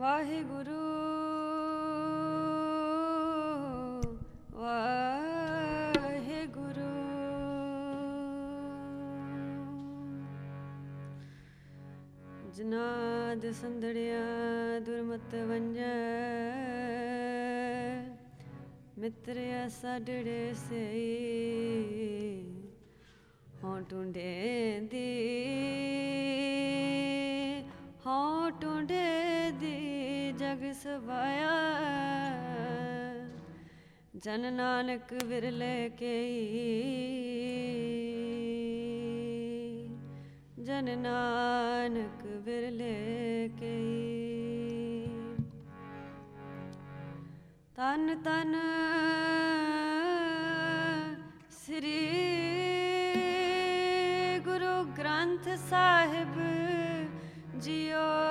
ਵਾਹਿਗੁਰੂ ਵਾਹਿਗੁਰੂ। ਜਨਾਦ ਸੰਦੜਿਆ ਦੁਰਮਤ ਵੰਜੈ ਮਿੱਤਰ ਐਸਾ ਡੜੇ ਸਈ ਹੋਂ ਟੁੰਡੇ ਦੀ ਦੀ ਜਗ ਸਵਾਇਆ ਜਨ ਨਾਨਕ ਵਿਰਲੇ ਕੇਈ। ਜਨ ਨਾਨਕ ਵਿਰਲੇ ਕੇਈ। ਤਨ ਤਨ ਸ੍ਰੀ ਗੁਰੂ ਗ੍ਰੰਥ ਸਾਹਿਬ ਜੀਓ।